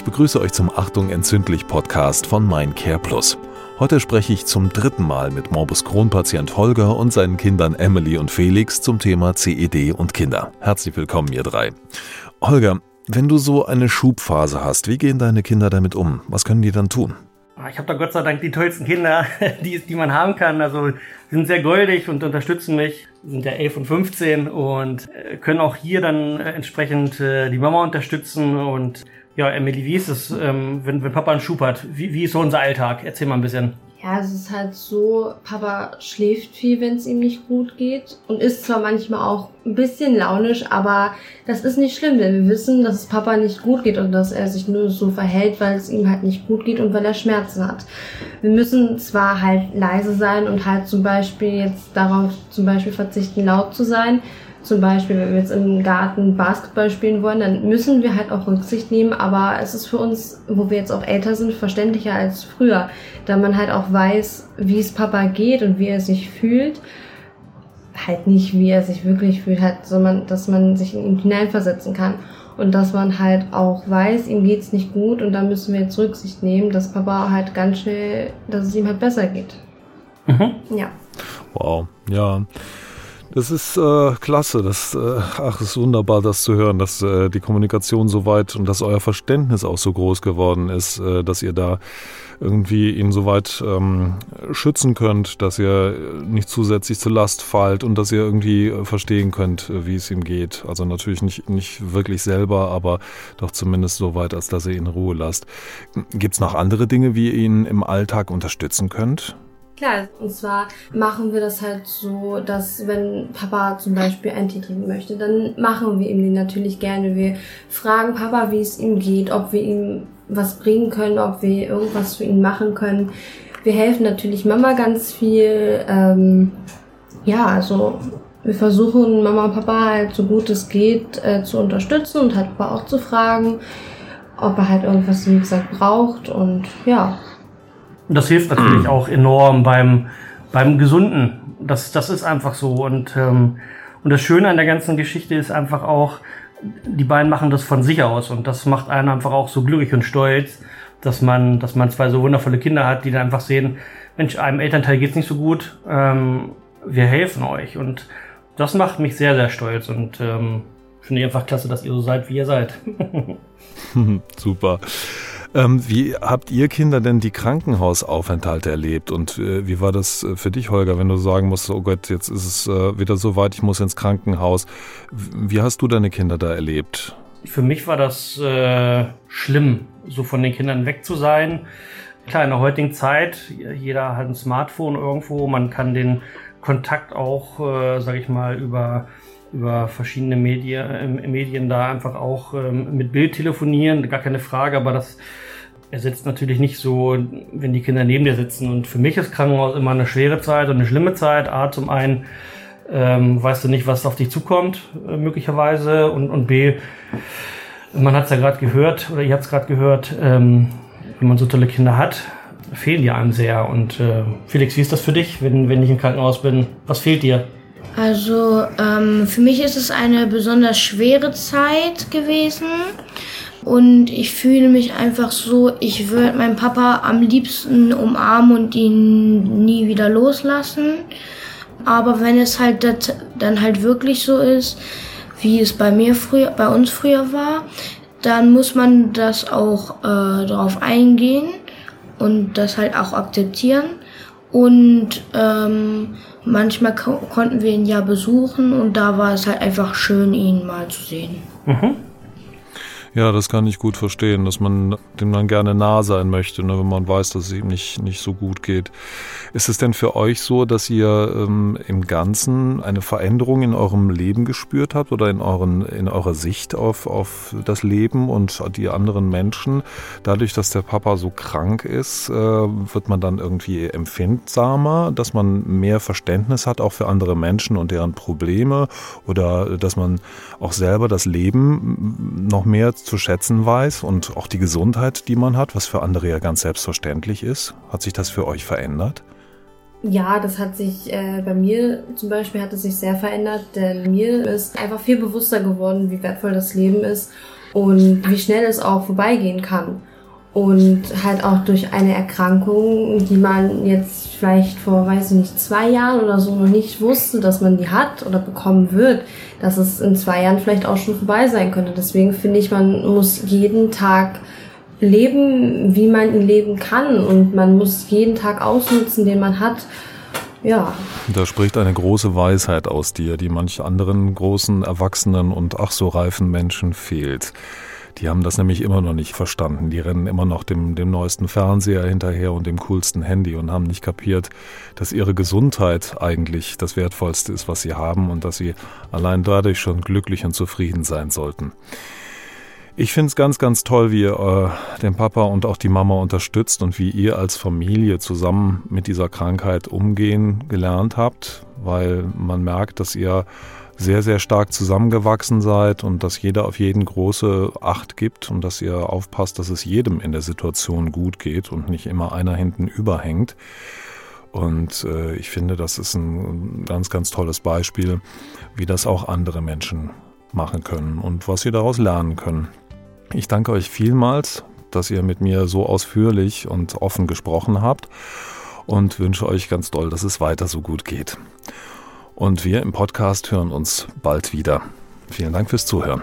Ich begrüße euch zum Achtung entzündlich Podcast von Mein Care Plus. Heute spreche ich zum dritten Mal mit Morbus Crohn-Patient Holger und seinen Kindern Emily und Felix zum Thema CED und Kinder. Herzlich willkommen, ihr drei. Holger, wenn du so eine Schubphase hast, wie gehen deine Kinder damit um? Was können die dann tun? Ah, ich habe da Gott sei Dank die tollsten Kinder, die, die man haben kann. Also sind sehr goldig und unterstützen mich. Sind ja 11 und 15 und äh, können auch hier dann äh, entsprechend äh, die Mama unterstützen. Und ja, Emily, wie ist es, ähm, wenn, wenn Papa einen Schub hat? Wie, wie ist so unser Alltag? Erzähl mal ein bisschen. Ja, es ist halt so, Papa schläft viel, wenn es ihm nicht gut geht und ist zwar manchmal auch ein bisschen launisch, aber das ist nicht schlimm, denn wir wissen, dass es Papa nicht gut geht und dass er sich nur so verhält, weil es ihm halt nicht gut geht und weil er Schmerzen hat. Wir müssen zwar halt leise sein und halt zum Beispiel jetzt darauf zum Beispiel verzichten, laut zu sein, zum Beispiel, wenn wir jetzt im Garten Basketball spielen wollen, dann müssen wir halt auch Rücksicht nehmen. Aber es ist für uns, wo wir jetzt auch älter sind, verständlicher als früher, da man halt auch weiß, wie es Papa geht und wie er sich fühlt. Halt nicht, wie er sich wirklich fühlt, halt, sondern dass man sich in ihn hineinversetzen kann. Und dass man halt auch weiß, ihm geht's nicht gut und da müssen wir jetzt Rücksicht nehmen, dass Papa halt ganz schnell, dass es ihm halt besser geht. Mhm. Ja. Wow, ja. Das ist äh, klasse. Das, äh, ach, ist wunderbar, das zu hören, dass äh, die Kommunikation so weit und dass euer Verständnis auch so groß geworden ist, äh, dass ihr da irgendwie ihn so weit ähm, schützen könnt, dass ihr nicht zusätzlich zur Last fallt und dass ihr irgendwie äh, verstehen könnt, äh, wie es ihm geht. Also natürlich nicht, nicht wirklich selber, aber doch zumindest so weit, als dass ihr ihn in Ruhe lasst. Gibt es noch andere Dinge, wie ihr ihn im Alltag unterstützen könnt? Klar, und zwar machen wir das halt so, dass wenn Papa zum Beispiel einen Tee trinken möchte, dann machen wir ihm den natürlich gerne. Wir fragen Papa, wie es ihm geht, ob wir ihm was bringen können, ob wir irgendwas für ihn machen können. Wir helfen natürlich Mama ganz viel. Ähm, ja, also wir versuchen Mama und Papa halt so gut es geht äh, zu unterstützen und halt Papa auch zu fragen, ob er halt irgendwas, wie gesagt, braucht und ja. Und das hilft natürlich auch enorm beim, beim Gesunden. Das, das ist einfach so. Und, ähm, und das Schöne an der ganzen Geschichte ist einfach auch, die beiden machen das von sich aus. Und das macht einen einfach auch so glücklich und stolz, dass man, dass man zwei so wundervolle Kinder hat, die dann einfach sehen, Mensch, einem Elternteil geht's nicht so gut, ähm, wir helfen euch. Und das macht mich sehr, sehr stolz und ähm, finde ich einfach klasse, dass ihr so seid, wie ihr seid. Super. Ähm, wie habt ihr Kinder denn die Krankenhausaufenthalte erlebt? Und äh, wie war das äh, für dich, Holger, wenn du sagen musst, oh Gott, jetzt ist es äh, wieder so weit, ich muss ins Krankenhaus. Wie hast du deine Kinder da erlebt? Für mich war das äh, schlimm, so von den Kindern weg zu sein. Klar, in der heutigen Zeit, jeder hat ein Smartphone irgendwo, man kann den Kontakt auch, äh, sage ich mal, über über verschiedene Medien, äh, Medien da einfach auch ähm, mit Bild telefonieren, gar keine Frage, aber das ersetzt natürlich nicht so, wenn die Kinder neben dir sitzen. Und für mich ist Krankenhaus immer eine schwere Zeit und eine schlimme Zeit. A, zum einen ähm, weißt du nicht, was auf dich zukommt, äh, möglicherweise, und, und B, man hat es ja gerade gehört, oder ihr habt es gerade gehört, ähm, wenn man so tolle Kinder hat, fehlen die einem sehr. Und äh, Felix, wie ist das für dich, wenn, wenn ich im Krankenhaus bin? Was fehlt dir? Also ähm, für mich ist es eine besonders schwere Zeit gewesen. Und ich fühle mich einfach so, ich würde meinen Papa am liebsten umarmen und ihn nie wieder loslassen. Aber wenn es halt das, dann halt wirklich so ist, wie es bei mir früher, bei uns früher war, dann muss man das auch äh, darauf eingehen und das halt auch akzeptieren. Und ähm, manchmal ko konnten wir ihn ja besuchen und da war es halt einfach schön, ihn mal zu sehen. Mhm. Ja, das kann ich gut verstehen, dass man dem dann gerne nah sein möchte, ne, wenn man weiß, dass es ihm nicht, nicht so gut geht. Ist es denn für euch so, dass ihr ähm, im Ganzen eine Veränderung in eurem Leben gespürt habt oder in, euren, in eurer Sicht auf, auf das Leben und die anderen Menschen? Dadurch, dass der Papa so krank ist, äh, wird man dann irgendwie empfindsamer, dass man mehr Verständnis hat auch für andere Menschen und deren Probleme oder dass man auch selber das Leben noch mehr zu schätzen weiß und auch die Gesundheit, die man hat, was für andere ja ganz selbstverständlich ist. Hat sich das für euch verändert? Ja, das hat sich äh, bei mir zum Beispiel hat es sich sehr verändert, denn mir ist einfach viel bewusster geworden, wie wertvoll das Leben ist und wie schnell es auch vorbeigehen kann. Und halt auch durch eine Erkrankung, die man jetzt vielleicht vor, weiß ich nicht, zwei Jahren oder so noch nicht wusste, dass man die hat oder bekommen wird, dass es in zwei Jahren vielleicht auch schon vorbei sein könnte. Deswegen finde ich, man muss jeden Tag leben, wie man ihn leben kann. Und man muss jeden Tag ausnutzen, den man hat. Ja. Da spricht eine große Weisheit aus dir, die manch anderen großen, erwachsenen und ach so reifen Menschen fehlt. Die haben das nämlich immer noch nicht verstanden. Die rennen immer noch dem, dem neuesten Fernseher hinterher und dem coolsten Handy und haben nicht kapiert, dass ihre Gesundheit eigentlich das Wertvollste ist, was sie haben und dass sie allein dadurch schon glücklich und zufrieden sein sollten. Ich finde es ganz, ganz toll, wie ihr äh, den Papa und auch die Mama unterstützt und wie ihr als Familie zusammen mit dieser Krankheit umgehen gelernt habt, weil man merkt, dass ihr sehr, sehr stark zusammengewachsen seid und dass jeder auf jeden große Acht gibt und dass ihr aufpasst, dass es jedem in der Situation gut geht und nicht immer einer hinten überhängt. Und äh, ich finde, das ist ein ganz, ganz tolles Beispiel, wie das auch andere Menschen machen können und was sie daraus lernen können. Ich danke euch vielmals, dass ihr mit mir so ausführlich und offen gesprochen habt und wünsche euch ganz doll, dass es weiter so gut geht. Und wir im Podcast hören uns bald wieder. Vielen Dank fürs Zuhören.